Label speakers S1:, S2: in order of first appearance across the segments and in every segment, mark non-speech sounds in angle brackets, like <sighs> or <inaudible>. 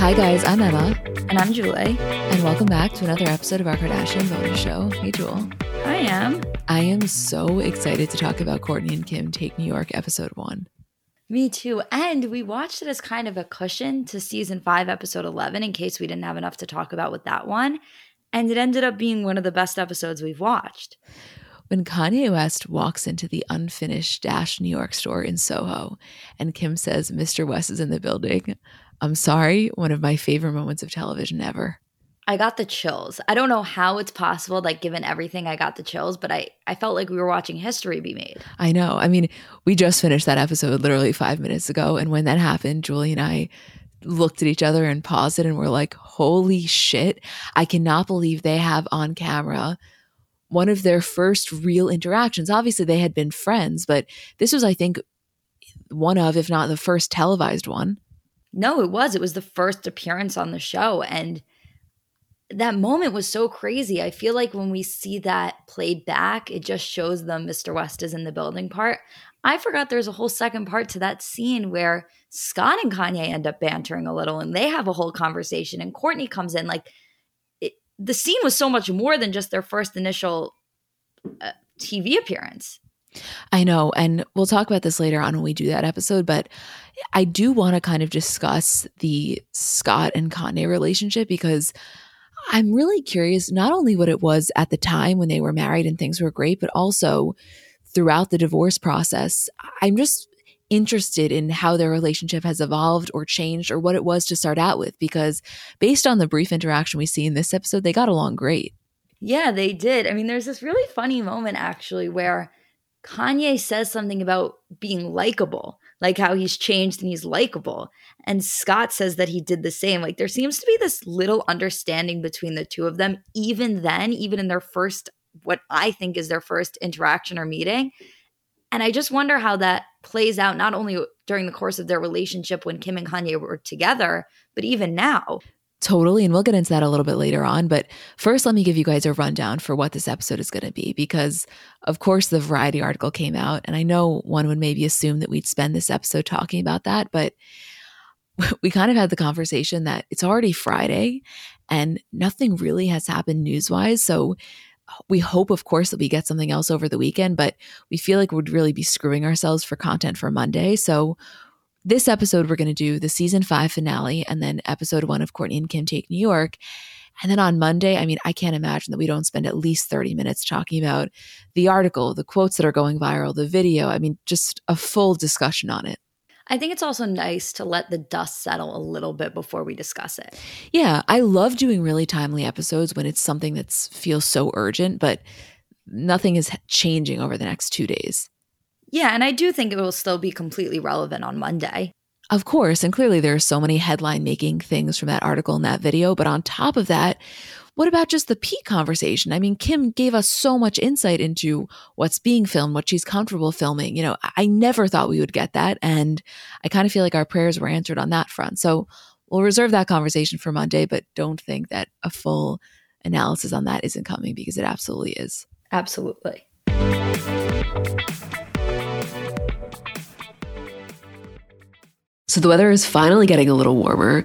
S1: Hi, guys, I'm Emma.
S2: And I'm Julie.
S1: And welcome back to another episode of our Kardashian bonus show. Hey, Jewel.
S2: I am.
S1: I am so excited to talk about Kourtney and Kim Take New York episode one.
S2: Me too. And we watched it as kind of a cushion to season five, episode 11, in case we didn't have enough to talk about with that one. And it ended up being one of the best episodes we've watched
S1: when Kanye West walks into the unfinished Dash New York store in Soho and Kim says, Mr. West is in the building, I'm sorry, one of my favorite moments of television ever.
S2: I got the chills. I don't know how it's possible, like given everything, I got the chills, but I, I felt like we were watching history be made.
S1: I know. I mean, we just finished that episode literally five minutes ago. And when that happened, Julie and I looked at each other and paused it and we're like, holy shit, I cannot believe they have on camera one of their first real interactions. Obviously, they had been friends, but this was, I think, one of, if not the first televised one.
S2: No, it was. It was the first appearance on the show. And that moment was so crazy. I feel like when we see that played back, it just shows them Mr. West is in the building part. I forgot there's a whole second part to that scene where Scott and Kanye end up bantering a little and they have a whole conversation and Kourtney comes in. Like the scene was so much more than just their first initial uh, TV appearance.
S1: I know. And we'll talk about this later on when we do that episode. But I do want to kind of discuss the Scott and Kanye relationship because I'm really curious not only what it was at the time when they were married and things were great, but also throughout the divorce process. I'm just interested in how their relationship has evolved or changed or what it was to start out with because based on the brief interaction we see in this episode, they got along great.
S2: Yeah, they did. I mean, there's this really funny moment actually where Kanye says something about being likable, like how he's changed and he's likable. And Scott says that he did the same. Like there seems to be this little understanding between the two of them, even then, even in their first, what I think is their first interaction or meeting. And I just wonder how that plays out not only during the course of their relationship when Kim and Kanye were together, but even now.
S1: Totally. And we'll get into that a little bit later on. But first, let me give you guys a rundown for what this episode is going to be. Because, of course, the Variety article came out. And I know one would maybe assume that we'd spend this episode talking about that. But <laughs> we kind of had the conversation that it's already Friday and nothing really has happened news wise. So we hope, of course, that we get something else over the weekend, but we feel like we'd really be screwing ourselves for content for Monday. So, this episode, we're going to do the season five finale and then episode one of Kourtney and Kim Take New York. And then on Monday, I mean, I can't imagine that we don't spend at least 30 minutes talking about the article, the quotes that are going viral, the video. I mean, just a full discussion on it.
S2: I think it's also nice to let the dust settle a little bit before we discuss it.
S1: Yeah, I love doing really timely episodes when it's something that feels so urgent, but nothing is changing over the next two days.
S2: Yeah, and I do think it will still be completely relevant on Monday.
S1: Of course, and clearly there are so many headline making things from that article and that video, but on top of that, what about just the Pete conversation? I mean, Kim gave us so much insight into what's being filmed, what she's comfortable filming. You know, I never thought we would get that. And I kind of feel like our prayers were answered on that front. So we'll reserve that conversation for Monday, but don't think that a full analysis on that isn't coming because it absolutely is.
S2: Absolutely.
S1: So the weather is finally getting a little warmer.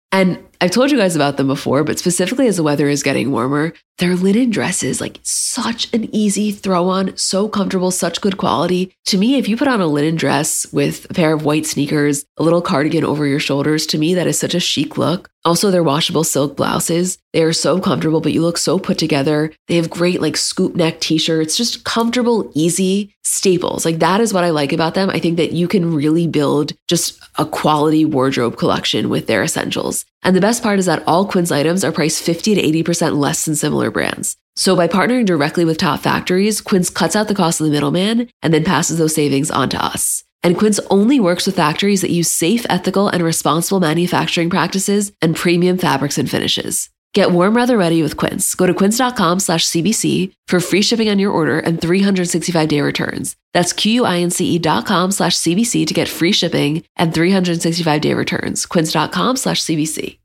S1: And I've told you guys about them before, but specifically as the weather is getting warmer, their linen dresses, like such an easy throw on, so comfortable, such good quality. To me, if you put on a linen dress with a pair of white sneakers, a little cardigan over your shoulders, to me, that is such a chic look. Also, their washable silk blouses, they are so comfortable, but you look so put together. They have great like scoop neck t shirts, just comfortable, easy staples. Like that is what I like about them. I think that you can really build just a quality wardrobe collection with their essentials. And the best part is that all Quince items are priced 50 to 80% less than similar brands. So by partnering directly with top factories, Quince cuts out the cost of the middleman and then passes those savings on to us. And Quince only works with factories that use safe, ethical, and responsible manufacturing practices and premium fabrics and finishes. Get warm weather ready with Quince. Go to quince.com slash CBC for free shipping on your order and 365 day returns. That's Q-U-I-N-C-E dot com slash CBC to get free shipping and 365 day returns. Quince.com slash CBC.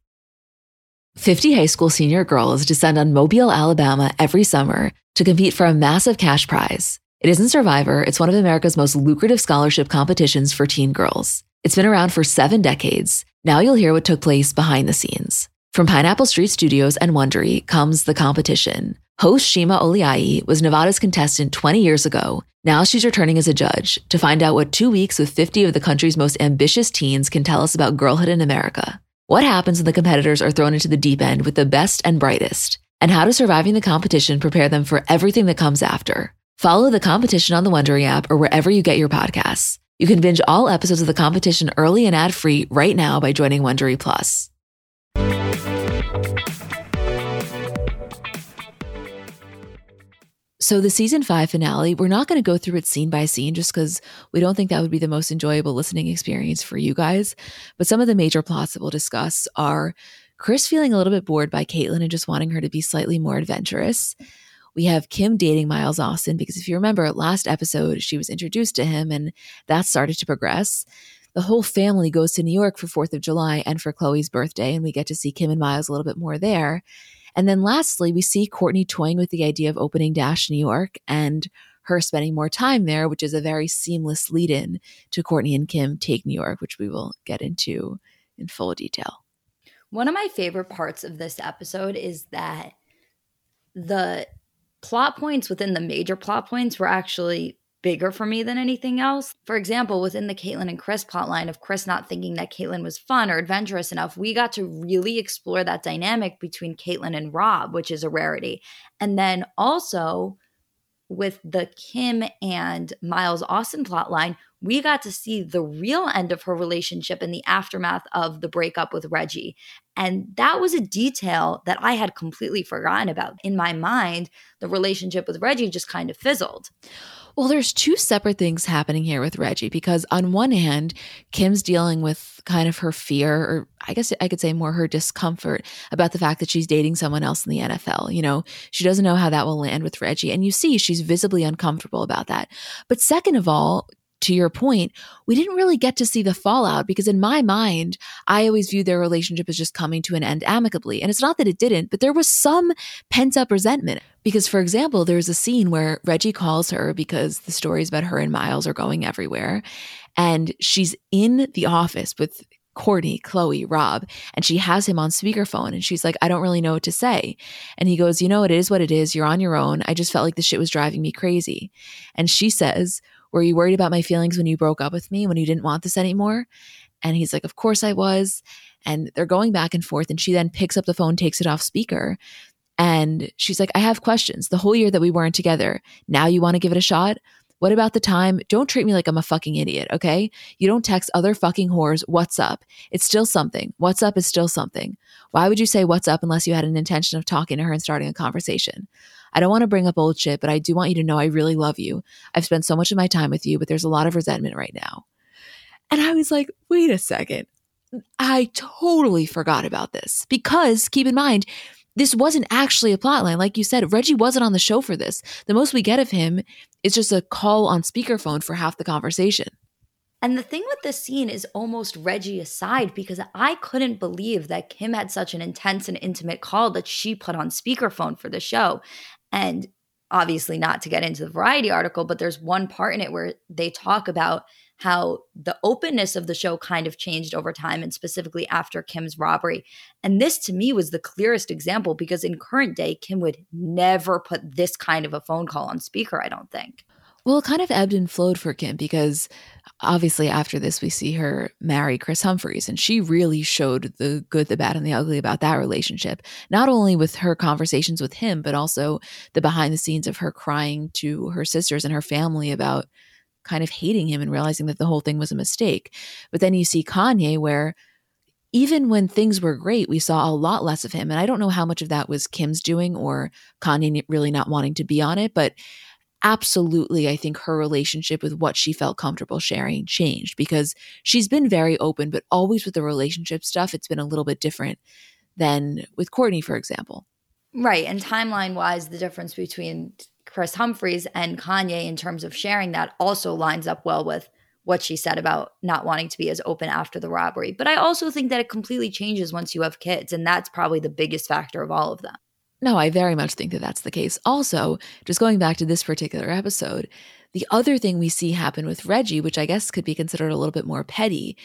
S1: 50 high school senior girls descend on Mobile, Alabama every summer to compete for a massive cash prize. It isn't Survivor, it's one of America's most lucrative scholarship competitions for teen girls. It's been around for seven decades. Now you'll hear what took place behind the scenes. From Pineapple Street Studios and Wondery comes The Competition. Host Shima Oliai was Nevada's contestant 20 years ago. Now she's returning as a judge to find out what two weeks with 50 of the country's most ambitious teens can tell us about girlhood in America. What happens when the competitors are thrown into the deep end with the best and brightest? And how does surviving the competition prepare them for everything that comes after? Follow the competition on the Wondery app or wherever you get your podcasts. You can binge all episodes of the competition early and ad free right now by joining Wondery Plus. So, the season five finale, we're not going to go through it scene by scene just because we don't think that would be the most enjoyable listening experience for you guys. But some of the major plots that we'll discuss are Kris feeling a little bit bored by Caitlyn and just wanting her to be slightly more adventurous. We have Kim dating Miles Austin because if you remember last episode, she was introduced to him and that started to progress. The whole family goes to New York for 4th of July and for Khloe's birthday, and we get to see Kim and Miles a little bit more there. And then lastly, we see Kourtney toying with the idea of opening Dash New York and her spending more time there, which is a very seamless lead in to Kourtney and Kim take New York, which we will get into in full detail.
S2: One of my favorite parts of this episode is that the plot points within the major plot points were actually bigger for me than anything else. For example, within the Caitlyn and Kris plotline of Kris not thinking that Caitlyn was fun or adventurous enough, we got to really explore that dynamic between Caitlyn and Rob, which is a rarity. And then also with the Kim and Miles Austin plotline, we got to see the real end of her relationship in the aftermath of the breakup with Reggie. And that was a detail that I had completely forgotten about. In my mind, the relationship with Reggie just kind of fizzled.
S1: Well, there's two separate things happening here with Reggie because on one hand, Kim's dealing with kind of her fear, or I guess I could say more her discomfort about the fact that she's dating someone else in the NFL. You know, she doesn't know how that will land with Reggie. And you see, she's visibly uncomfortable about that. But second of all, to your point, we didn't really get to see the fallout because in my mind, I always viewed their relationship as just coming to an end amicably. And it's not that it didn't, but there was some pent up resentment. Because, for example, there's a scene where Reggie calls her because the stories about her and Miles are going everywhere. And she's in the office with Kourtney, Khloe, Rob, and she has him on speakerphone and she's like, I don't really know what to say. And he goes, You know, it is what it is. You're on your own. I just felt like the shit was driving me crazy. And she says, were you worried about my feelings when you broke up with me, when you didn't want this anymore? And he's like, Of course I was. And they're going back and forth. And she then picks up the phone, takes it off speaker. And she's like, I have questions. The whole year that we weren't together, now you want to give it a shot? What about the time? Don't treat me like I'm a fucking idiot, okay? You don't text other fucking whores, what's up? It's still something. What's up is still something. Why would you say what's up unless you had an intention of talking to her and starting a conversation? I don't want to bring up old shit, but I do want you to know I really love you. I've spent so much of my time with you, but there's a lot of resentment right now. And I was like, wait a second. I totally forgot about this because keep in mind, this wasn't actually a plotline. Like you said, Reggie wasn't on the show for this. The most we get of him is just a call on speakerphone for half the conversation.
S2: And the thing with this scene is almost Reggie aside because I couldn't believe that Kim had such an intense and intimate call that she put on speakerphone for the show. And obviously not to get into the variety article, but there's one part in it where they talk about how the openness of the show kind of changed over time and specifically after Kim's robbery. And this to me was the clearest example because in current day, Kim would never put this kind of a phone call on speaker, I don't think.
S1: Well, it kind of ebbed and flowed for Kim because obviously after this we see her marry Kris Humphries and she really showed the good, the bad and the ugly about that relationship. Not only with her conversations with him, but also the behind the scenes of her crying to her sisters and her family about kind of hating him and realizing that the whole thing was a mistake. But then you see Kanye where even when things were great, we saw a lot less of him. And I don't know how much of that was Kim's doing or Kanye really not wanting to be on it, but absolutely, I think her relationship with what she felt comfortable sharing changed because she's been very open, but always with the relationship stuff, it's been a little bit different than with Kourtney, for example.
S2: Right. And timeline wise, the difference between Kris Humphries and Kanye in terms of sharing that also lines up well with what she said about not wanting to be as open after the robbery. But I also think that it completely changes once you have kids. And that's probably the biggest factor of all of them.
S1: No, I very much think that that's the case. Also, just going back to this particular episode, the other thing we see happen with Reggie, which I guess could be considered a little bit more petty,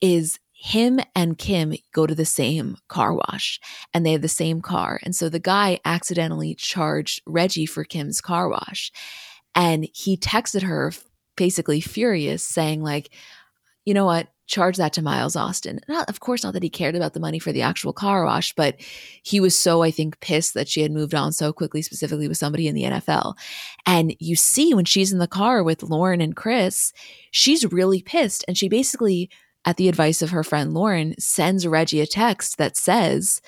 S1: is him and Kim go to the same car wash and they have the same car. And so the guy accidentally charged Reggie for Kim's car wash. And he texted her basically furious, saying, like, you know what? Charge that to Miles Austin. Not, of course, not that he cared about the money for the actual car wash, but he was so, I think, pissed that she had moved on so quickly, specifically with somebody in the NFL. And you see when she's in the car with Lauren and Chris, she's really pissed. And she basically at the advice of her friend Lauren, sends Reggie a text that says,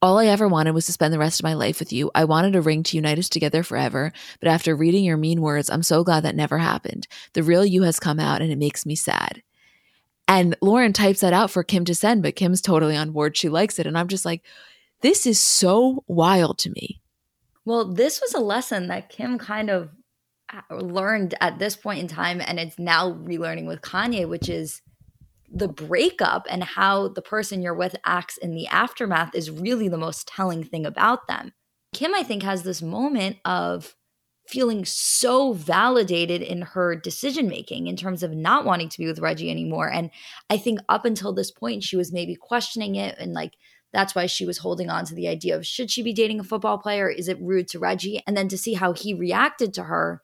S1: all I ever wanted was to spend the rest of my life with you. I wanted a ring to unite us together forever, but after reading your mean words, I'm so glad that never happened. The real you has come out and it makes me sad. And Lauren types that out for Kim to send, but Kim's totally on board. She likes it. And I'm just like, this is so wild to me.
S2: Well, this was a lesson that Kim kind of uh, learned at this point in time, and it's now relearning with Kanye, which is the breakup and how the person you're with acts in the aftermath is really the most telling thing about them. Kim, I think, has this moment of feeling so validated in her decision making in terms of not wanting to be with Reggie anymore. And I think up until this point, she was maybe questioning it and like, that's why she was holding on to the idea of should she be dating a football player? Is it rude to Reggie? And then to see how he reacted to her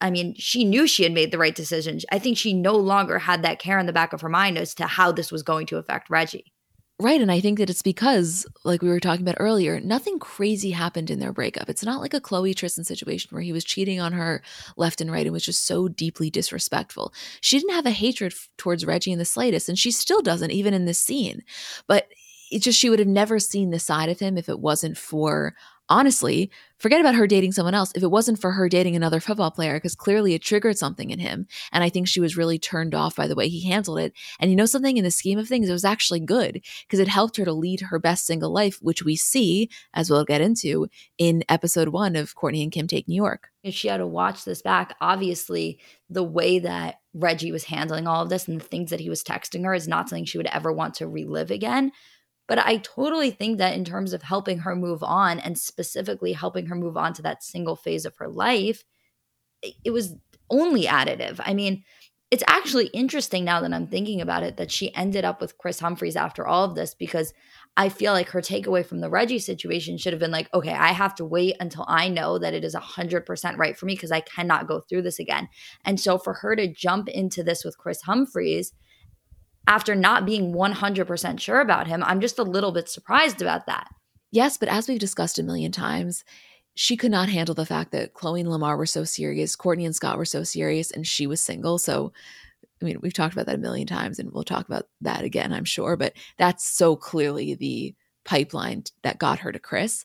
S2: I mean, she knew she had made the right decision. I think she no longer had that care in the back of her mind as to how this was going to affect Reggie.
S1: Right. And I think that it's because, like we were talking about earlier, nothing crazy happened in their breakup. It's not like a Khloe Tristan situation where he was cheating on her left and right and was just so deeply disrespectful. She didn't have a hatred f- towards Reggie in the slightest, and she still doesn't, even in this scene. But it just, she would have never seen the side of him if it wasn't for honestly, forget about her dating someone else if it wasn't for her dating another football player, because clearly it triggered something in him. And I think she was really turned off by the way he handled it. And you know something, in the scheme of things, it was actually good because it helped her to lead her best single life, which we see, as we'll get into, in episode one of Kourtney and Kim Take New York.
S2: If she had to watch this back, obviously the way that Reggie was handling all of this and the things that he was texting her is not something she would ever want to relive again. But I totally think that in terms of helping her move on and specifically helping her move on to that single phase of her life, it was only additive. I mean, it's actually interesting now that I'm thinking about it that she ended up with Kris Humphries after all of this because I feel like her takeaway from the Reggie situation should have been like, okay, I have to wait until I know that it is 100% right for me because I cannot go through this again. And so for her to jump into this with Kris Humphries after not being 100% sure about him. I'm just a little bit surprised about that.
S1: Yes, but as we've discussed a million times, she could not handle the fact that Khloe and Lamar were so serious, Kourtney and Scott were so serious, and she was single. So, I mean, we've talked about that a million times, and we'll talk about that again, I'm sure. But that's so clearly the pipeline that got her to Kris.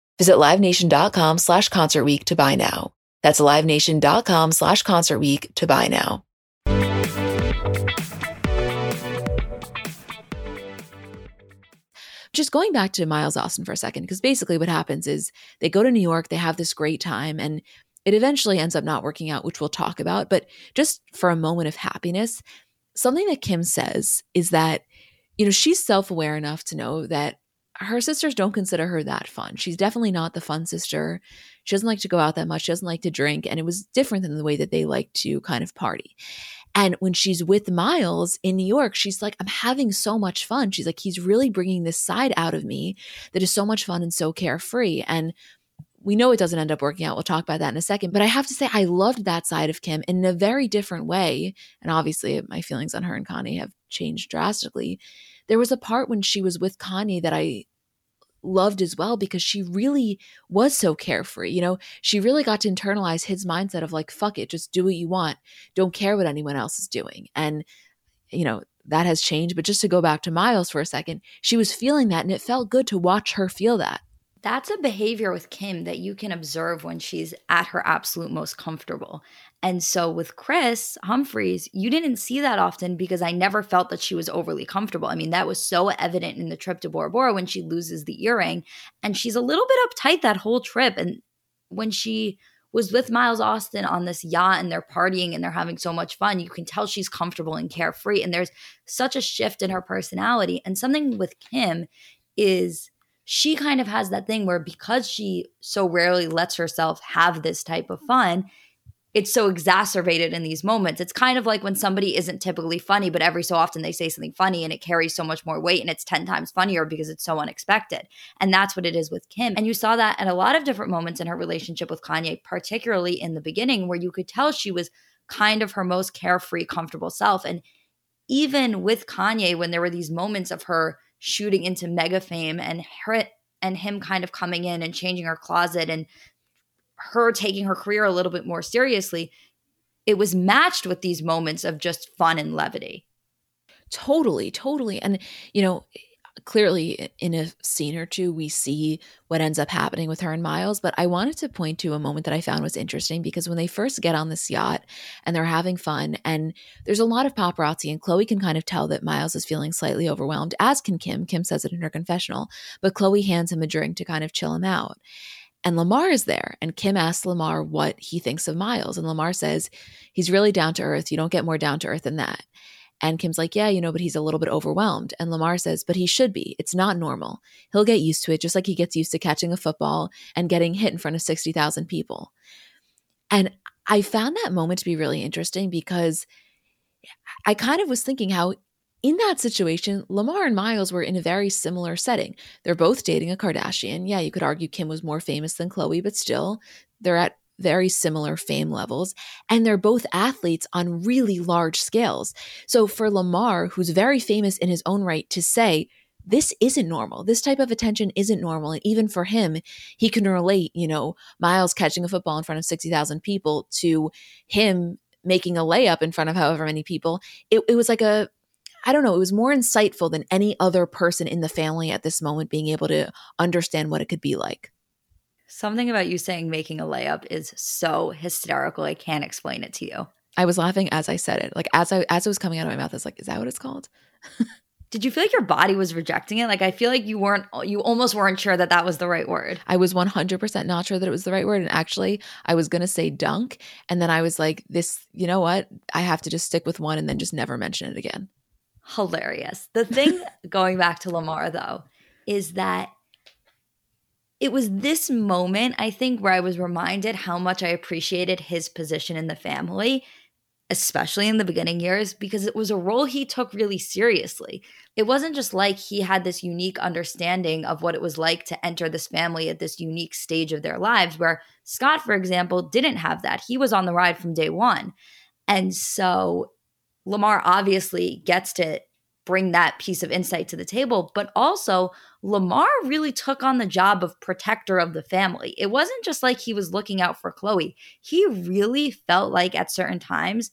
S1: Visit LiveNation.com slash Concert Week to buy now. That's LiveNation.com slash Concert Week to buy now. Just going back to Miles Austin for a second, because basically what happens is they go to New York, they have this great time, and it eventually ends up not working out, which we'll talk about. But just for a moment of happiness, something that Kim says is that, you know, she's self aware enough to know that her sisters don't consider her that fun. She's definitely not the fun sister. She doesn't like to go out that much. She doesn't like to drink. And it was different than the way that they like to kind of party. And when she's with Miles in New York, she's like, I'm having so much fun. She's like, he's really bringing this side out of me that is so much fun and so carefree. And we know it doesn't end up working out. We'll talk about that in a second. But I have to say, I loved that side of Kim in a very different way. And obviously, my feelings on her and Kanye have changed drastically. There was a part when she was with Kanye that I loved as well because she really was so carefree. You know, she really got to internalize his mindset of like, fuck it, just do what you want. Don't care what anyone else is doing. And, you know, that has changed. But just to go back to Miles for a second, she was feeling that and it felt good to watch her feel that.
S2: That's a behavior with Kim that you can observe when she's at her absolute most comfortable. And so with Kris Humphries, you didn't see that often because I never felt that she was overly comfortable. I mean, that was so evident in the trip to Bora Bora when she loses the earring and she's a little bit uptight that whole trip. And when she was with Miles Austin on this yacht and they're partying and they're having so much fun, you can tell she's comfortable and carefree. And there's such a shift in her personality. And something with Kim is she kind of has that thing where because she so rarely lets herself have this type of fun, it's so exacerbated in these moments. It's kind of like when somebody isn't typically funny, but every so often they say something funny and it carries so much more weight and it's 10 times funnier because it's so unexpected. And that's what it is with Kim. And you saw that at a lot of different moments in her relationship with Kanye, particularly in the beginning, where you could tell she was kind of her most carefree, comfortable self. And even with Kanye, when there were these moments of her shooting into mega fame and her and him kind of coming in and changing her closet and her taking her career a little bit more seriously, it was matched with these moments of just fun and levity.
S1: Totally, totally. And, you know, clearly in a scene or two we see what ends up happening with her and Miles, but I wanted to point to a moment that I found was interesting because when they first get on this yacht and they're having fun and there's a lot of paparazzi and Khloe can kind of tell that Miles is feeling slightly overwhelmed as can Kim. Kim says it in her confessional, but Khloe hands him a drink to kind of chill him out. And Lamar is there. And Kim asks Lamar what he thinks of Miles. And Lamar says, he's really down to earth. You don't get more down to earth than that. And Kim's like, yeah, you know, but he's a little bit overwhelmed. And Lamar says, but he should be. It's not normal. He'll get used to it, just like he gets used to catching a football and getting hit in front of 60,000 people. And I found that moment to be really interesting because I kind of was thinking how in that situation, Lamar and Miles were in a very similar setting. They're both dating a Kardashian. Yeah, you could argue Kim was more famous than Khloe, but still, they're at very similar fame levels, and they're both athletes on really large scales. So for Lamar, who's very famous in his own right, to say, this isn't normal. This type of attention isn't normal. And even for him, he can relate, you know, Miles catching a football in front of 60,000 people to him making a layup in front of however many people. It, it was like a, I don't know, it was more insightful than any other person in the family at this moment being able to understand what it could be like.
S2: Something about you saying making a layup is so hysterical. I can't explain it to you.
S1: I was laughing as I said it. Like as I as it was coming out of my mouth, I was like, is that what it's called? <laughs>
S2: Did you feel like your body was rejecting it? Like I feel like you weren't you almost weren't sure that that was the right word.
S1: I was 100% not sure that it was the right word and actually I was going to say dunk and then I was like this, you know what? I have to just stick with one and then just never mention it again.
S2: Hilarious. The thing <laughs> going back to Lamar though is that it was this moment, I think, where I was reminded how much I appreciated his position in the family, especially in the beginning years, because it was a role he took really seriously. It wasn't just like he had this unique understanding of what it was like to enter this family at this unique stage of their lives, where Scott, for example, didn't have that. He was on the ride from day one. And so Lamar obviously gets to bring that piece of insight to the table. But also, Lamar really took on the job of protector of the family. It wasn't just like he was looking out for Chloe, he really felt like at certain times,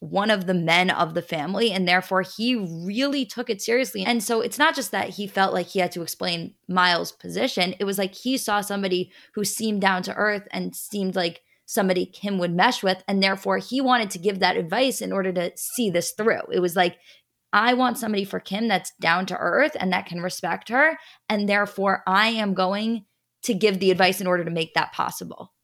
S2: one of the men of the family and therefore he really took it seriously. And so it's not just that he felt like he had to explain Miles' position, it was like he saw somebody who seemed down to earth and seemed like somebody Kim would mesh with and therefore he wanted to give that advice in order to see this through. It was like I want somebody for Kim that's down to earth and that can respect her. And therefore, I am going to give the advice in order to make that possible.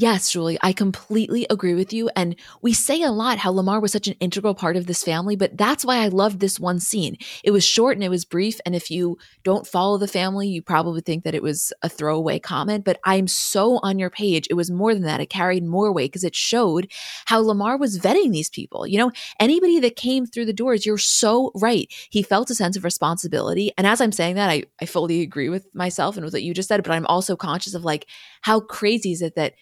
S1: Yes, Julie, I completely agree with you. And we say a lot how Lamar was such an integral part of this family, but that's why I loved this one scene. It was short and it was brief. And if you don't follow the family, you probably think that it was a throwaway comment, but I'm so on your page. It was more than that. It carried more weight because it showed how Lamar was vetting these people. You know, anybody that came through the doors, you're so right. He felt a sense of responsibility. And as I'm saying that, I, I fully agree with myself and with what you just said, but I'm also conscious of like, how crazy is it that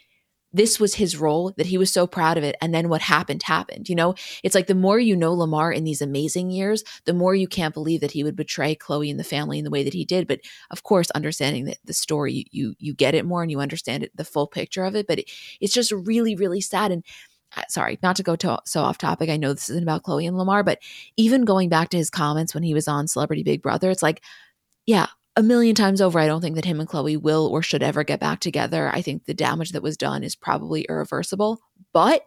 S1: this was his role that he was so proud of it and then what happened happened you know? It's like the more you know lamar in these amazing years the more you can't believe that he would betray Khloe and the family in the way that he did. But of course understanding that the story you you get it more and you understand it the full picture of it but it, it's just really really sad. And uh, sorry not to go to, so off topic i know this isn't about Khloe and lamar but even going back to his comments when he was on celebrity big brother it's like yeah a million times over, I don't think that him and Khloe will or should ever get back together. I think the damage that was done is probably irreversible. But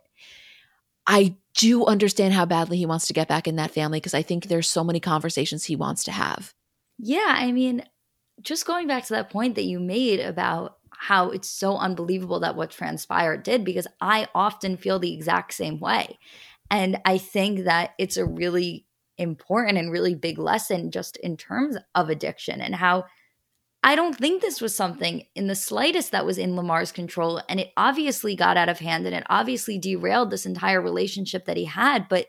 S1: I do understand how badly he wants to get back in that family because I think there's so many conversations he wants to have.
S2: Yeah. I mean, just going back to that point that you made about how it's so unbelievable that what transpired did, because I often feel the exact same way. And I think that it's a really important and really big lesson just in terms of addiction and how I don't think this was something in the slightest that was in Lamar's control. And it obviously got out of hand and it obviously derailed this entire relationship that he had. But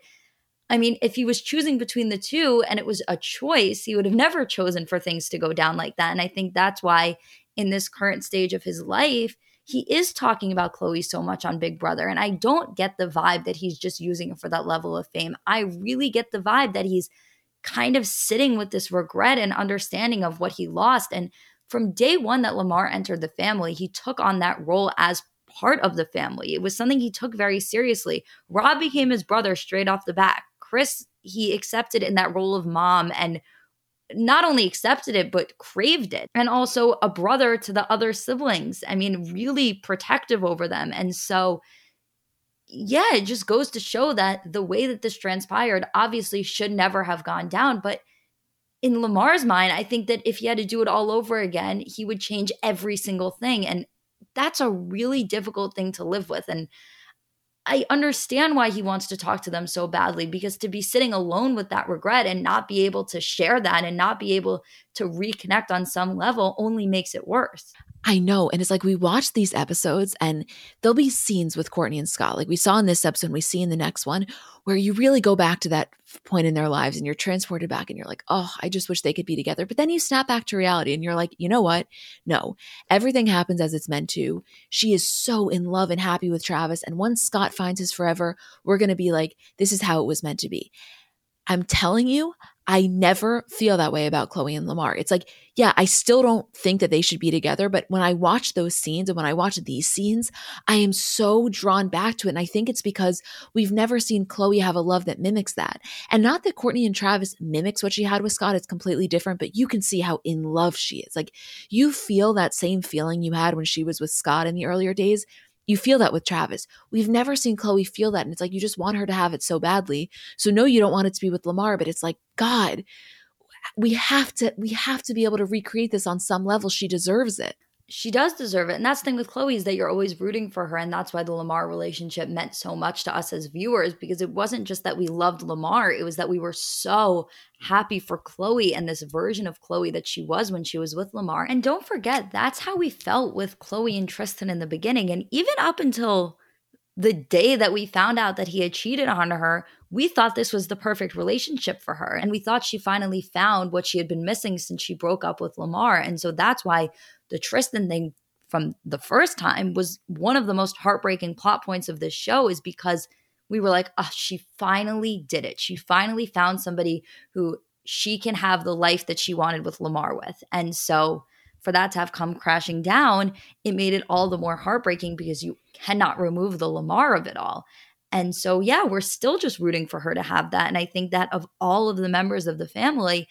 S2: I mean, if he was choosing between the two and it was a choice, he would have never chosen for things to go down like that. And I think that's why in this current stage of his life, he is talking about Khloe so much on Big Brother. And I don't get the vibe that he's just using it for that level of fame. I really get the vibe that he's kind of sitting with this regret and understanding of what he lost. And from day one that Lamar entered the family, he took on that role as part of the family. It was something he took very seriously. Rob became his brother straight off the bat. Kris, he accepted in that role of mom and not only accepted it, but craved it. And also a brother to the other siblings. I mean, really protective over them. And so, yeah, it just goes to show that the way that this transpired obviously should never have gone down. But in Lamar's mind, I think that if he had to do it all over again, he would change every single thing. And that's a really difficult thing to live with. And I understand why he wants to talk to them so badly because to be sitting alone with that regret and not be able to share that and not be able to reconnect on some level only makes it worse.
S1: I know. And it's like we watch these episodes and there'll be scenes with Kourtney and Scott, like we saw in this episode, and we see in the next one, where you really go back to that point in their lives and you're transported back and you're like, oh, I just wish they could be together. But then you snap back to reality and you're like, you know what? No, everything happens as it's meant to. She is so in love and happy with Travis. And once Scott finds his forever, we're going to be like, this is how it was meant to be. I'm telling you, I never feel that way about Khloe and Lamar. It's like, yeah, I still don't think that they should be together. But when I watch those scenes and when I watch these scenes, I am so drawn back to it. And I think it's because we've never seen Khloe have a love that mimics that. And not that Kourtney and Travis mimics what she had with Scott, it's completely different, but you can see how in love she is. Like you feel that same feeling you had when she was with Scott in the earlier days you feel that with Travis. We've never seen Khloe feel that. And it's like you just want her to have it so badly. So no, you don't want it to be with Lamar, but it's like, God, we have to, we have to be able to recreate this on some level. She deserves it
S2: she does deserve it. And that's the thing with Khloe is that you're always rooting for her. And that's why the Lamar relationship meant so much to us as viewers, because it wasn't just that we loved Lamar, it was that we were so happy for Khloe and this version of Khloe that she was when she was with Lamar. And don't forget, that's how we felt with Khloe and Tristan in the beginning. And even up until the day that we found out that he had cheated on her, we thought this was the perfect relationship for her. And we thought she finally found what she had been missing since she broke up with Lamar. And so that's why the Tristan thing from the first time was one of the most heartbreaking plot points of this show, is because we were like, oh, she finally did it. She finally found somebody who she can have the life that she wanted with Lamar with. And so for that to have come crashing down, it made it all the more heartbreaking because you cannot remove the Lamar of it all. And so, yeah, we're still just rooting for her to have that. And I think that of all of the members of the family,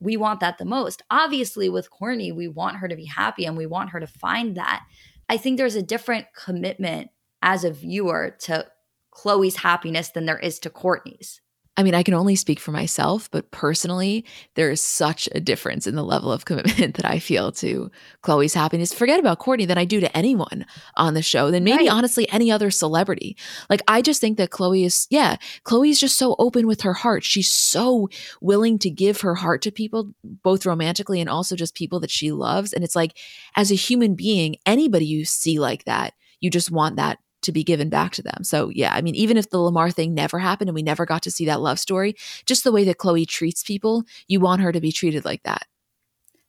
S2: we want that the most. Obviously, with Kourtney, we want her to be happy and we want her to find that. I think there's a different commitment as a viewer to Khloe's happiness than there is to Kourtney's.
S1: I mean, I can only speak for myself, but personally, there is such a difference in the level of <laughs> commitment that I feel to Khloe's happiness. Forget about Kourtney than I do to anyone on the show, than maybe right. honestly any other celebrity. Like, I just think that Khloe is, yeah, Khloe's just so open with her heart. She's so willing to give her heart to people, both romantically and also just people that she loves. And it's like, as a human being, anybody you see like that, you just want that to be given back to them. So, yeah, I mean, even if the Lamar thing never happened and we never got to see that love story, just the way that Khloe treats people, you want her to be treated like that.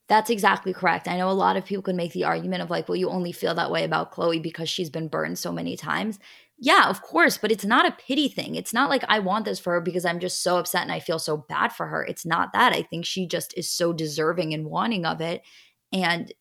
S2: That's exactly correct. I know a lot of people can make the argument of like, well, you only feel that way about Khloe because she's been burned so many times. Yeah, of course, but it's not a pity thing. It's not like I want this for her because I'm just so upset and I feel so bad for her. It's not that. I think she just is so deserving and wanting of it. And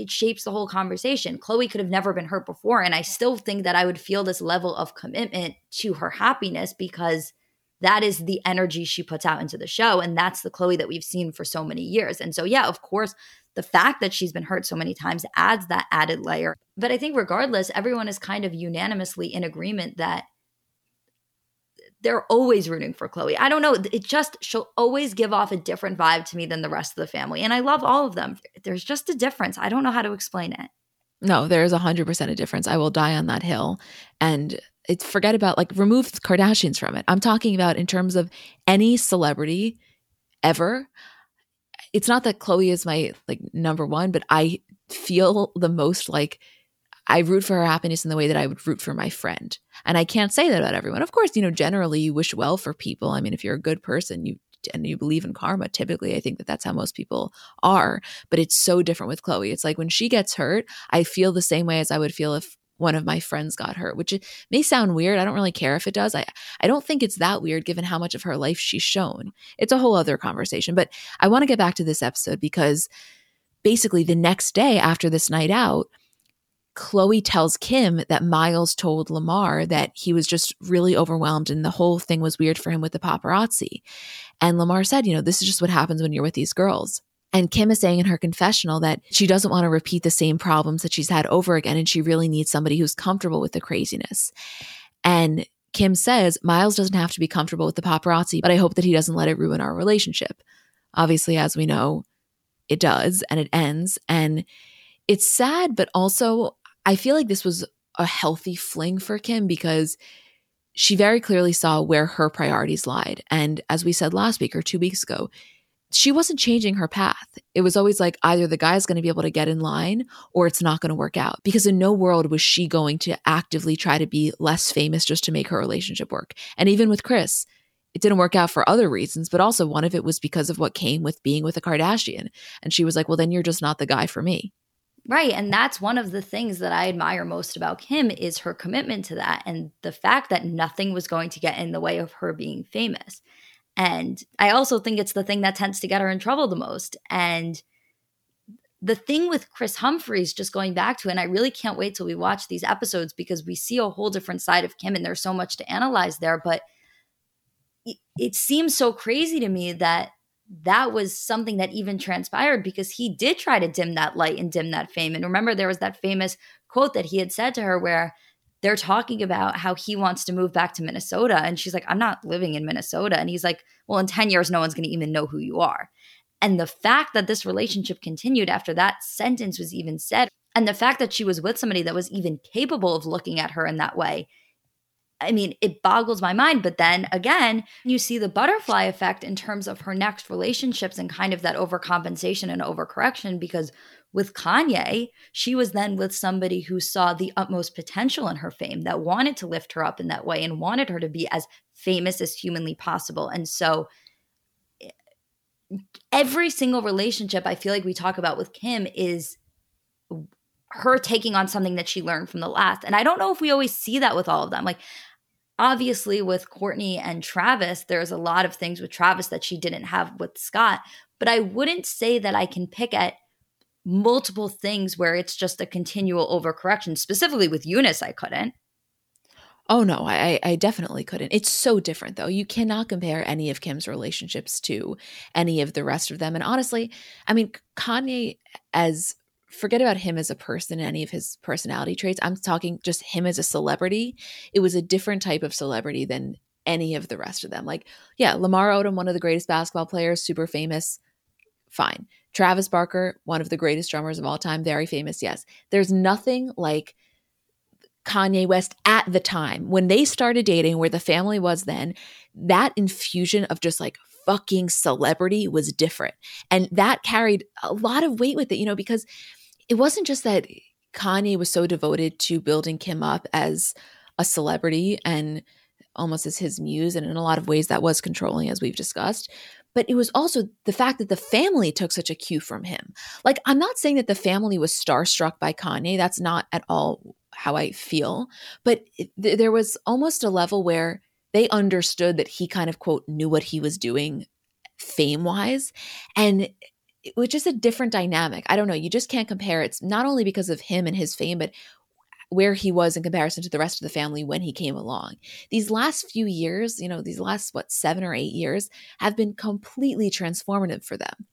S2: it shapes the whole conversation. Khloe could have never been hurt before. And I still think that I would feel this level of commitment to her happiness because that is the energy she puts out into the show. And that's the Khloe that we've seen for so many years. And so, yeah, of course, the fact that she's been hurt so many times adds that added layer. But I think, regardless, everyone is kind of unanimously in agreement that they're always rooting for Khloe. I don't know. It just, she'll always give off a different vibe to me than the rest of the family. And I love all of them. There's just a difference. I don't know how to explain it.
S1: No, there is 100% a difference. I will die on that hill. And it's forget about like remove Kardashians from it. I'm talking about in terms of any celebrity ever. It's not that Khloe is my like number one, but I feel the most like I root for her happiness in the way that I would root for my friend. And I can't say that about everyone. Of course, you know, generally you wish well for people. I mean, if you're a good person, you and you believe in karma, typically I think that that's how most people are. But it's so different with Khloe It's like when she gets hurt, I feel the same way as I would feel if one of my friends got hurt, which may sound weird. I don't really care if it does. I, I don't think it's that weird given how much of her life she's shown. It's a whole other conversation. But I want to get back to this episode because basically the next day after this night out, Khloe tells Kim that Miles told Lamar that he was just really overwhelmed and the whole thing was weird for him with the paparazzi. And Lamar said, you know, this is just what happens when you're with these girls. And Kim is saying in her confessional that she doesn't want to repeat the same problems that she's had over again. And she really needs somebody who's comfortable with the craziness. And Kim says, Miles doesn't have to be comfortable with the paparazzi, but I hope that he doesn't let it ruin our relationship. Obviously, as we know, it does and it ends. And it's sad, but also I feel like this was a healthy fling for Kim because she very clearly saw where her priorities lied. And as we said last week or two weeks ago, she wasn't changing her path. It was always like either the guy's going to be able to get in line or it's not going to work out. Because in no world was she going to actively try to be less famous just to make her relationship work. And even with Kris, it didn't work out for other reasons, but also one of it was because of what came with being with a Kardashian. And she was like, well, then you're just not the guy for me.
S2: Right. And that's one of the things that I admire most about Kim is her commitment to that and the fact that nothing was going to get in the way of her being famous. And I also think it's the thing that tends to get her in trouble the most. And the thing with Kris Humphries, just going back to and I really can't wait till we watch these episodes because we see a whole different side of Kim and there's so much to analyze there. But it, it seems so crazy to me that that was something that even transpired because he did try to dim that light and dim that fame. And remember, there was that famous quote that he had said to her where they're talking about how he wants to move back to Minnesota. And she's like, I'm not living in Minnesota. And he's like, Well, in 10 years, no one's going to even know who you are. And the fact that this relationship continued after that sentence was even said, and the fact that she was with somebody that was even capable of looking at her in that way, I mean, it boggles my mind. But then again, you see the butterfly effect in terms of her next relationships and kind of that overcompensation and overcorrection because with Kanye, she was then with somebody who saw the utmost potential in her fame, that wanted to lift her up in that way and wanted her to be as famous as humanly possible. And so, eh, every single relationship I feel like we talk about with Kim is her taking on something that she learned from the last. And I don't know if we always see that with all of them. Like, obviously, with Kourtney and Travis, there's a lot of things with Travis that she didn't have with Scott. But I wouldn't say that I can pick at multiple things where it's just a continual overcorrection. Specifically with Younes, I couldn't.
S1: Oh no, I I definitely couldn't. It's so different though. You cannot compare any of Kim's relationships to any of the rest of them. And honestly, I mean, Kanye as forget about him as a person and any of his personality traits. I'm talking just him as a celebrity. It was a different type of celebrity than any of the rest of them. Like, yeah, Lamar Odom, one of the greatest basketball players, super famous, fine. Travis Barker, one of the greatest drummers of all time, very famous, yes. There's nothing like Kanye West at the time when they started dating, where the family was then, that infusion of just like fucking celebrity was different. And that carried a lot of weight with it, you know, because it wasn't just that Kanye was so devoted to building Kim up as a celebrity and almost as his muse. And in a lot of ways, that was controlling, as we've discussed but it was also the fact that the family took such a cue from him. Like, I'm not saying that the family was starstruck by Kanye. That's not at all how I feel. But th- there was almost a level where they understood that he kind of, quote, knew what he was doing fame wise. And it is a different dynamic. I don't know. You just can't compare. It's not only because of him and his fame, but where he was in comparison to the rest of the family when he came along. These last few years, you know, these last, what, seven or eight years have been completely transformative for them.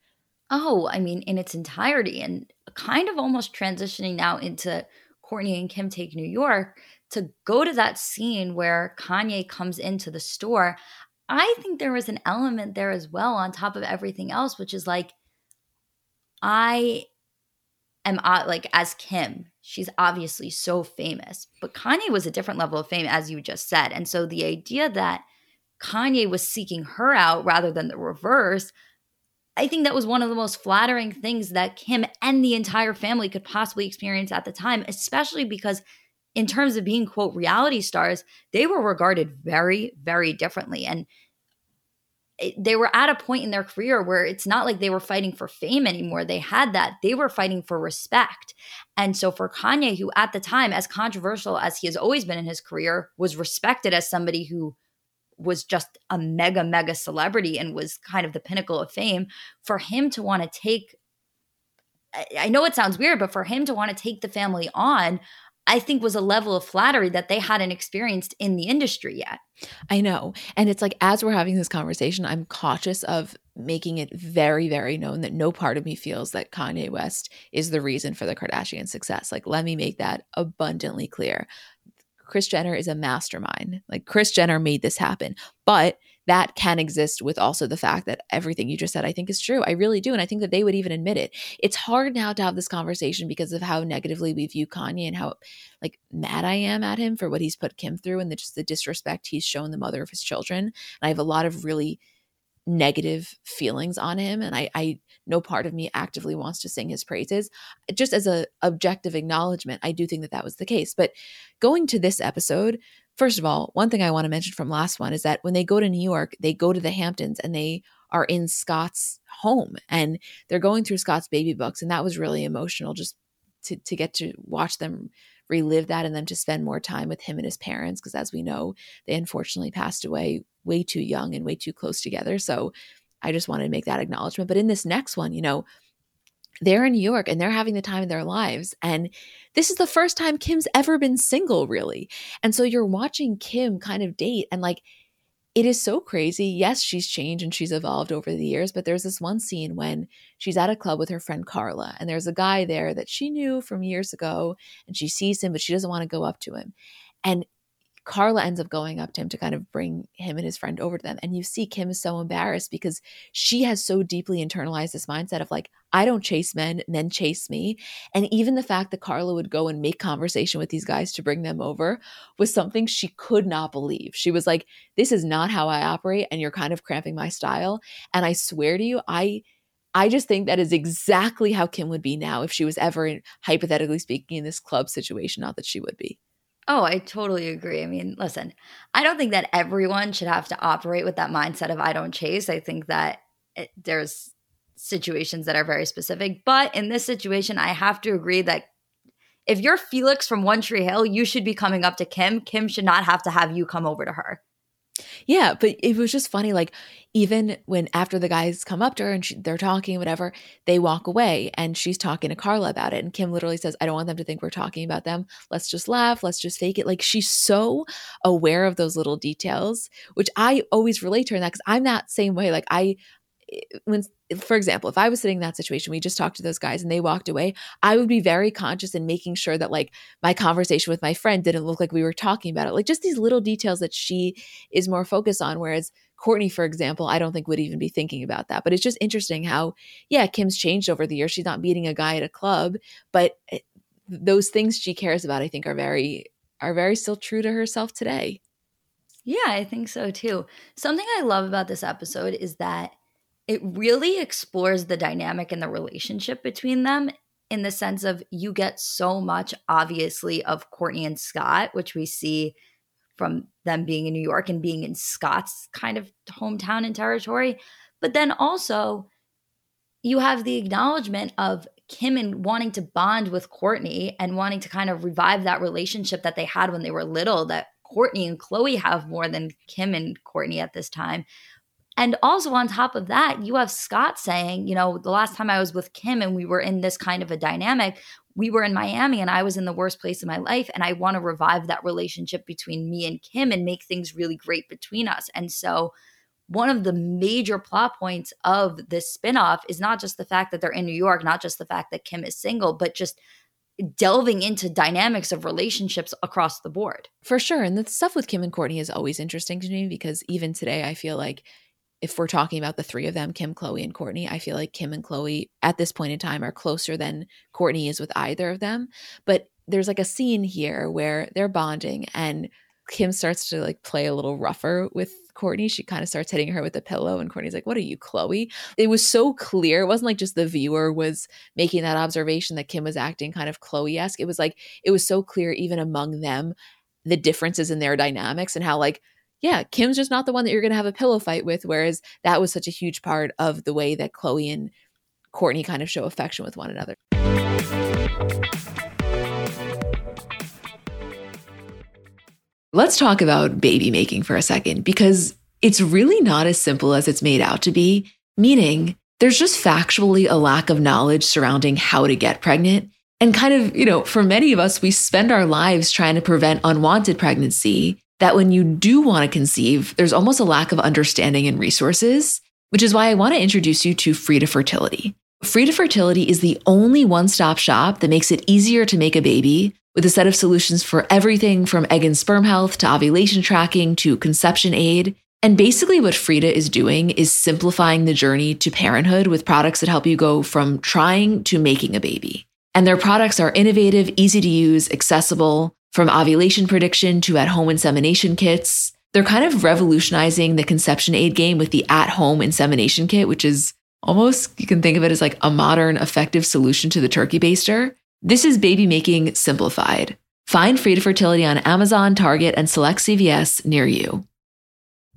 S2: Oh, I mean, in its entirety, and kind of almost transitioning now into Kourtney and Kim Take New York to go to that scene where Kanye comes into the store. I think there was an element there as well, on top of everything else, which is like, I am uh, like, as Kim, she's obviously so famous. But Kanye was a different level of fame, as you just said. And so the idea that Kanye was seeking her out rather than the reverse, I think that was one of the most flattering things that Kim and the entire family could possibly experience at the time, especially because in terms of being quote reality stars, they were regarded very, very differently. And they were at a point in their career where it's not like they were fighting for fame anymore. They had that. They were fighting for respect. And so for Kanye, who at the time, as controversial as he has always been in his career, was respected as somebody who was just a mega, mega celebrity and was kind of the pinnacle of fame, for him to want to take I know it sounds weird, but for him to want to take the family on, I think was a level of flattery that they hadn't experienced in the industry yet.
S1: I know. And it's like, as we're having this conversation, I'm cautious of making it very, very known that no part of me feels that Kanye West is the reason for the Kardashian success. Like, let me make that abundantly clear. Kris Jenner is a mastermind. Like, Kris Jenner made this happen. But that can exist with also the fact that everything you just said I think is true. I really do. And I think that they would even admit it. It's hard now to have this conversation because of how negatively we view Kanye and how like mad I am at him for what he's put Kim through and the, just the disrespect he's shown the mother of his children. And I have a lot of really negative feelings on him and I, I no part of me actively wants to sing his praises just as a objective acknowledgement i do think that that was the case but going to this episode First of all, one thing I want to mention from last one is that when they go to New York, they go to the Hamptons and they are in Scott's home and they're going through Scott's baby books. And that was really emotional just to, to get to watch them relive that and then to spend more time with him and his parents. Because as we know, they unfortunately passed away way too young and way too close together. So I just wanted to make that acknowledgement. But in this next one, you know, they're in New York and they're having the time of their lives. And this is the first time Kim's ever been single, really. And so you're watching Kim kind of date and like, it is so crazy. Yes, she's changed and she's evolved over the years, but there's this one scene when she's at a club with her friend Carla, and there's a guy there that she knew from years ago, and she sees him, but she doesn't want to go up to him. And Carla ends up going up to him to kind of bring him and his friend over to them. And you see Kim is so embarrassed because she has so deeply internalized this mindset of like, I don't chase men, men chase me. And even the fact that Carla would go and make conversation with these guys to bring them over was something she could not believe. She was like, This is not how I operate, and you're kind of cramping my style. And I swear to you, I I just think that is exactly how Kim would be now if she was ever, hypothetically speaking, in this club situation. Not that she would be.
S2: Oh, I totally agree. I mean, listen, I don't think that everyone should have to operate with that mindset of I don't chase. I think that it, there's situations that are very specific. But in this situation, I have to agree that if you're Felix from One Tree Hill, you should be coming up to Kim. Kim should not have to have you come over to her.
S1: Yeah, but it was just funny. Like, even when after the guys come up to her and she, they're talking, whatever, they walk away and she's talking to Carla about it. And Kim literally says, I don't want them to think we're talking about them. Let's just laugh. Let's just fake it. Like, she's so aware of those little details, which I always relate to her in that because I'm that same way. Like, I, when for example if i was sitting in that situation we just talked to those guys and they walked away i would be very conscious in making sure that like my conversation with my friend didn't look like we were talking about it. Like just these little details that she is more focused on whereas kourtney for example i don't think would even be thinking about that. But it's just interesting how yeah kim's changed over the years. She's not meeting a guy at a club but eh, those things she cares about i think are very are very still true to herself today.
S2: Yeah i think so too. Something i love about this episode is that it really explores the dynamic and the relationship between them in the sense of you get so much obviously of Kourtney and Scott, which we see from them being in New York and being in Scott's kind of hometown and territory. But then also you have the acknowledgement of Kim and wanting to bond with Kourtney and wanting to kind of revive that relationship that they had when they were little that Kourtney and Khloe have more than Kim and Kourtney at this time. And also on top of that, you have Scott saying, you know, the last time I was with Kim and we were in this kind of a dynamic, we were in Miami and I was in the worst place in my life. And I want to revive that relationship between me and Kim and make things really great between us. And so, one of the major plot points of this spinoff is not just the fact that they're in New York, not just the fact that Kim is single, but just delving into dynamics of relationships across the board.
S1: For sure. And the stuff with Kim and Kourtney is always interesting to me because even today, I feel like if we're talking about the three of them, Kim, Khloe, and Kourtney, I feel like Kim and Khloe at this point in time are closer than Kourtney is with either of them. But there's like a scene here where they're bonding and Kim starts to like play a little rougher with Kourtney. She kind of starts hitting her with a pillow, and Kourtney's like, What are you, Khloe? It was so clear. It wasn't like just the viewer was making that observation that Kim was acting kind of Khloé esque. It was like, it was so clear, even among them, the differences in their dynamics and how, like, yeah, Kim's just not the one that you're going to have a pillow fight with. Whereas that was such a huge part of the way that Khloe and Kourtney kind of show affection with one another. Let's talk about baby making for a second because it's really not as simple as it's made out to be, meaning there's just factually a lack of knowledge surrounding how to get pregnant. And kind of, you know, for many of us, we spend our lives trying to prevent unwanted pregnancy that when you do want to conceive, there's almost a lack of understanding and resources, which is why I want to introduce you to Frida Fertility. Frida Fertility is the only one stop shop that makes it easier to make a baby with a set of solutions for everything from egg and sperm health to ovulation tracking to conception aid. And basically, what Frida is doing is simplifying the journey to parenthood with products that help you go from trying to making a baby. And their products are innovative, easy to use, accessible, from ovulation prediction to at home insemination kits. They're kind of revolutionizing the conception aid game with the at home insemination kit, which is almost, you can think of it as like a modern, effective solution to the turkey baster. This is baby making simplified. Find Frida Fertility on Amazon, Target, and select CVS near you.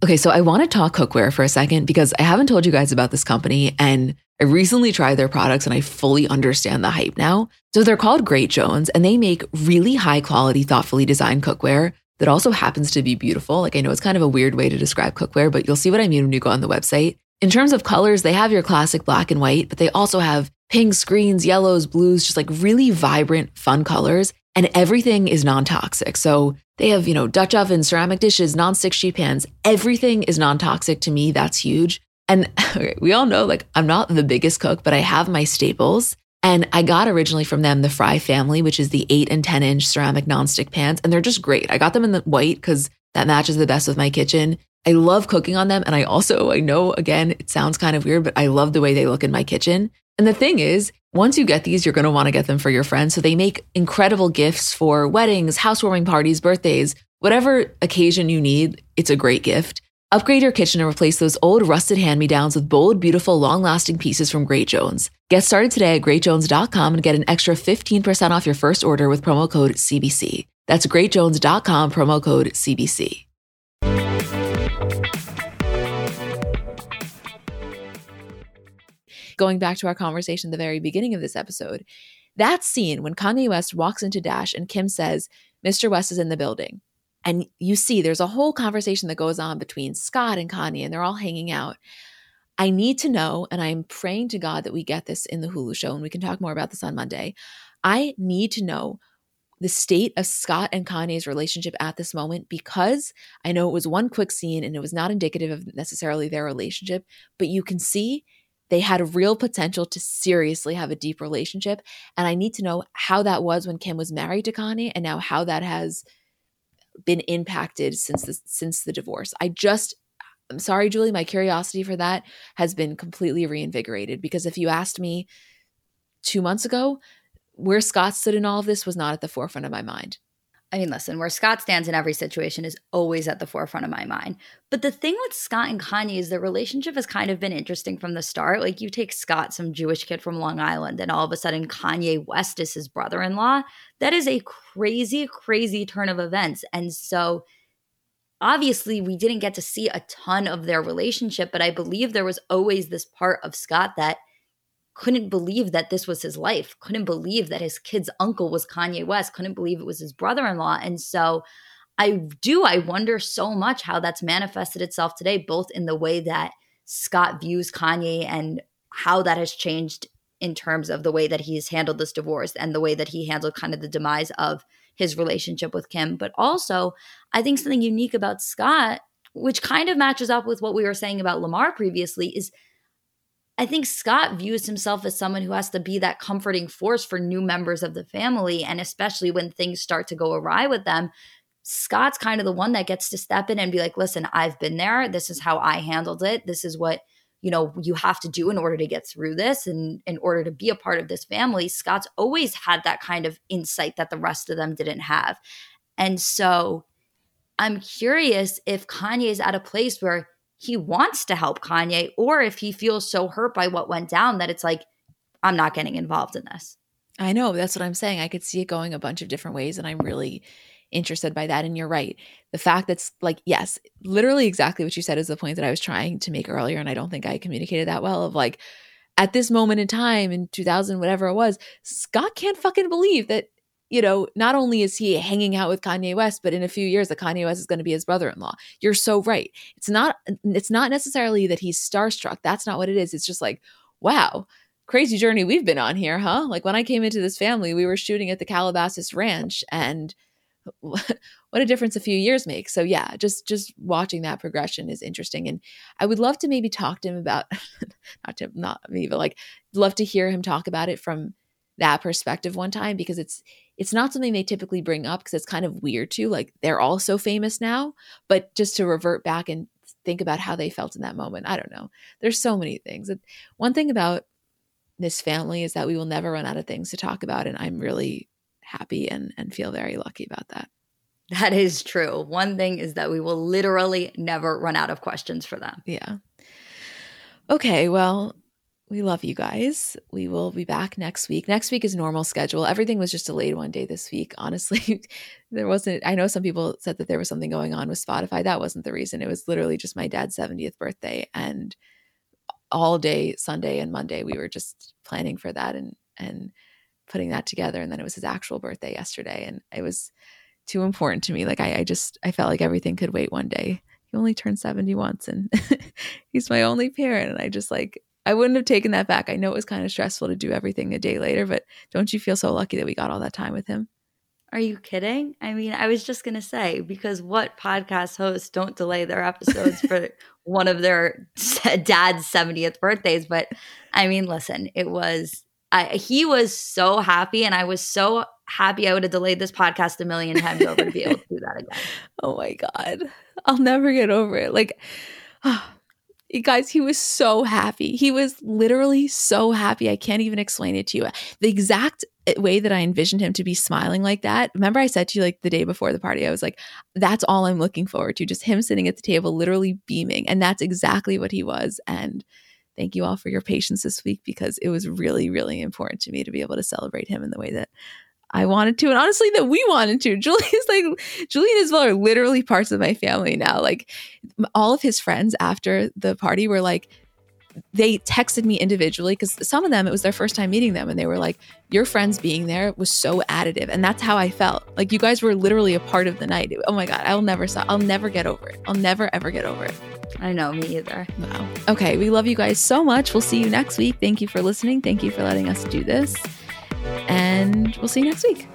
S1: Okay, so I want to talk cookware for a second because I haven't told you guys about this company and I recently tried their products and I fully understand the hype now. So they're called Great Jones and they make really high quality, thoughtfully designed cookware that also happens to be beautiful. Like I know it's kind of a weird way to describe cookware, but you'll see what I mean when you go on the website. In terms of colors, they have your classic black and white, but they also have pinks, greens, yellows, blues, just like really vibrant, fun colors. And everything is non toxic. So they have, you know, Dutch ovens, ceramic dishes, non-stick sheet pans. Everything is non-toxic to me. That's huge. And <laughs> we all know, like, I'm not the biggest cook, but I have my staples. And I got originally from them the Fry family, which is the eight and 10 inch ceramic nonstick pans. And they're just great. I got them in the white because that matches the best with my kitchen. I love cooking on them. And I also, I know again, it sounds kind of weird, but I love the way they look in my kitchen. And the thing is, once you get these, you're going to want to get them for your friends. So they make incredible gifts for weddings, housewarming parties, birthdays, whatever occasion you need. It's a great gift. Upgrade your kitchen and replace those old rusted hand me downs with bold, beautiful, long lasting pieces from Great Jones. Get started today at greatjones.com and get an extra 15% off your first order with promo code CBC. That's greatjones.com, promo code CBC. Going back to our conversation at the very beginning of this episode, that scene when Kanye West walks into Dash and Kim says, Mr. West is in the building. And you see, there's a whole conversation that goes on between Scott and Kanye, and they're all hanging out. I need to know, and I'm praying to God that we get this in the Hulu show, and we can talk more about this on Monday. I need to know the state of Scott and Kanye's relationship at this moment because I know it was one quick scene and it was not indicative of necessarily their relationship, but you can see they had a real potential to seriously have a deep relationship. And I need to know how that was when Kim was married to Kanye and now how that has been impacted since the since the divorce. I just I'm sorry, Julie, my curiosity for that has been completely reinvigorated because if you asked me two months ago, where Scott stood in all of this was not at the forefront of my mind.
S2: I mean, listen, where Scott stands in every situation is always at the forefront of my mind. But the thing with Scott and Kanye is the relationship has kind of been interesting from the start. Like, you take Scott, some Jewish kid from Long Island, and all of a sudden Kanye West is his brother in law. That is a crazy, crazy turn of events. And so, obviously, we didn't get to see a ton of their relationship, but I believe there was always this part of Scott that couldn't believe that this was his life, couldn't believe that his kid's uncle was Kanye West, couldn't believe it was his brother in law. And so I do, I wonder so much how that's manifested itself today, both in the way that Scott views Kanye and how that has changed in terms of the way that he's handled this divorce and the way that he handled kind of the demise of his relationship with Kim. But also, I think something unique about Scott, which kind of matches up with what we were saying about Lamar previously, is I think Scott views himself as someone who has to be that comforting force for new members of the family. And especially when things start to go awry with them, Scott's kind of the one that gets to step in and be like, listen, I've been there. This is how I handled it. This is what you know you have to do in order to get through this and in order to be a part of this family scott's always had that kind of insight that the rest of them didn't have and so i'm curious if kanye is at a place where he wants to help Kanye or if he feels so hurt by what went down that it's like, I'm not getting involved in this.
S1: I know. That's what I'm saying. I could see it going a bunch of different ways. And I'm really interested by that. And you're right. The fact that's like, yes, literally exactly what you said is the point that I was trying to make earlier. And I don't think I communicated that well of like, at this moment in time in 2000, whatever it was, Scott can't fucking believe that you know, not only is he hanging out with Kanye West, but in a few years, that Kanye West is going to be his brother-in-law. You're so right. It's not. It's not necessarily that he's starstruck. That's not what it is. It's just like, wow, crazy journey we've been on here, huh? Like when I came into this family, we were shooting at the Calabasas Ranch, and <laughs> what a difference a few years make. So yeah, just just watching that progression is interesting, and I would love to maybe talk to him about, <laughs> not to not me, but like love to hear him talk about it from that perspective one time because it's it's not something they typically bring up because it's kind of weird too like they're all so famous now but just to revert back and think about how they felt in that moment i don't know. There's so many things one thing about this family is that we will never run out of things to talk about and i'm really happy and and feel very lucky about that.
S2: That is true. One thing is that we will literally never run out of questions for them.
S1: Yeah. Okay well we love you guys. We will be back next week. Next week is normal schedule. Everything was just delayed one day this week. Honestly, <laughs> there wasn't, I know some people said that there was something going on with Spotify. That wasn't the reason. It was literally just my dad's 70th birthday. And all day Sunday and Monday, we were just planning for that and, and putting that together. And then it was his actual birthday yesterday. And it was too important to me. Like I, I just I felt like everything could wait one day. He only turned 70 once and <laughs> he's my only parent. And I just like I wouldn't have taken that back. I know it was kind of stressful to do everything a day later, but don't you feel so lucky that we got all that time with him?
S2: Are you kidding? I mean, I was just going to say, because what podcast hosts don't delay their episodes for <laughs> one of their <laughs> dad's 70th birthdays? But I mean, listen, it was, I, he was so happy, and I was so happy I would have delayed this podcast a million times over to be able to do that again. <laughs>
S1: Oh my God. I'll never get over it. Like, <sighs> oh, guys, he was so happy. He was literally so happy. I can't even explain it to you. The exact eh, way that I envisioned him to be smiling like that. Remember, I said to you like the day before the party, I was like, that's all I'm looking forward to, just him sitting at the table, literally beaming. And that's exactly what he was. And thank you all for your patience this week because it was really, really important to me to be able to celebrate him in the way that I wanted to, and honestly, that we wanted to. <laughs> Julian's like Julian as well are literally parts of my family now. Like all of his friends after the party were like, they texted me individually because some of them it was their first time meeting them and they were like your friends being there was so additive and that's how i felt. Like you guys were literally a part of the night. Oh my god i'll never stop. I'll never get over it. I'll never ever get over it.
S2: I know me either.
S1: Wow. Okay we love you guys so much. We'll see you next week. Thank you for listening. Thank you for letting us do this and we'll see you next week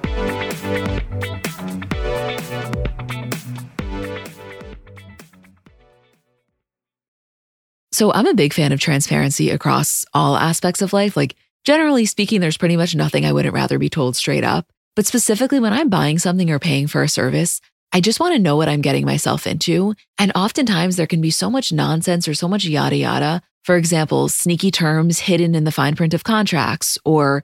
S1: So I'm a big fan of transparency across all aspects of life. Like, generally speaking, there's pretty much nothing I wouldn't rather be told straight up. But specifically, when I'm buying something or paying for a service, I just want to know what I'm getting myself into. And oftentimes there can be so much nonsense or so much yada yada. For example, sneaky terms hidden in the fine print of contracts, or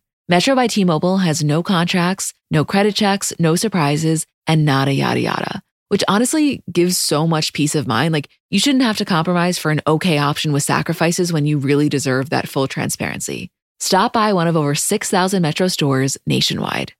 S1: Metro by T Mobile has no contracts, no credit checks, no surprises, and nada yada yada which honestly gives so much peace of mind. Like, you shouldn't have to compromise for an okay option with sacrifices when you really deserve that full transparency. Stop by one of over 6,000 Metro stores nationwide.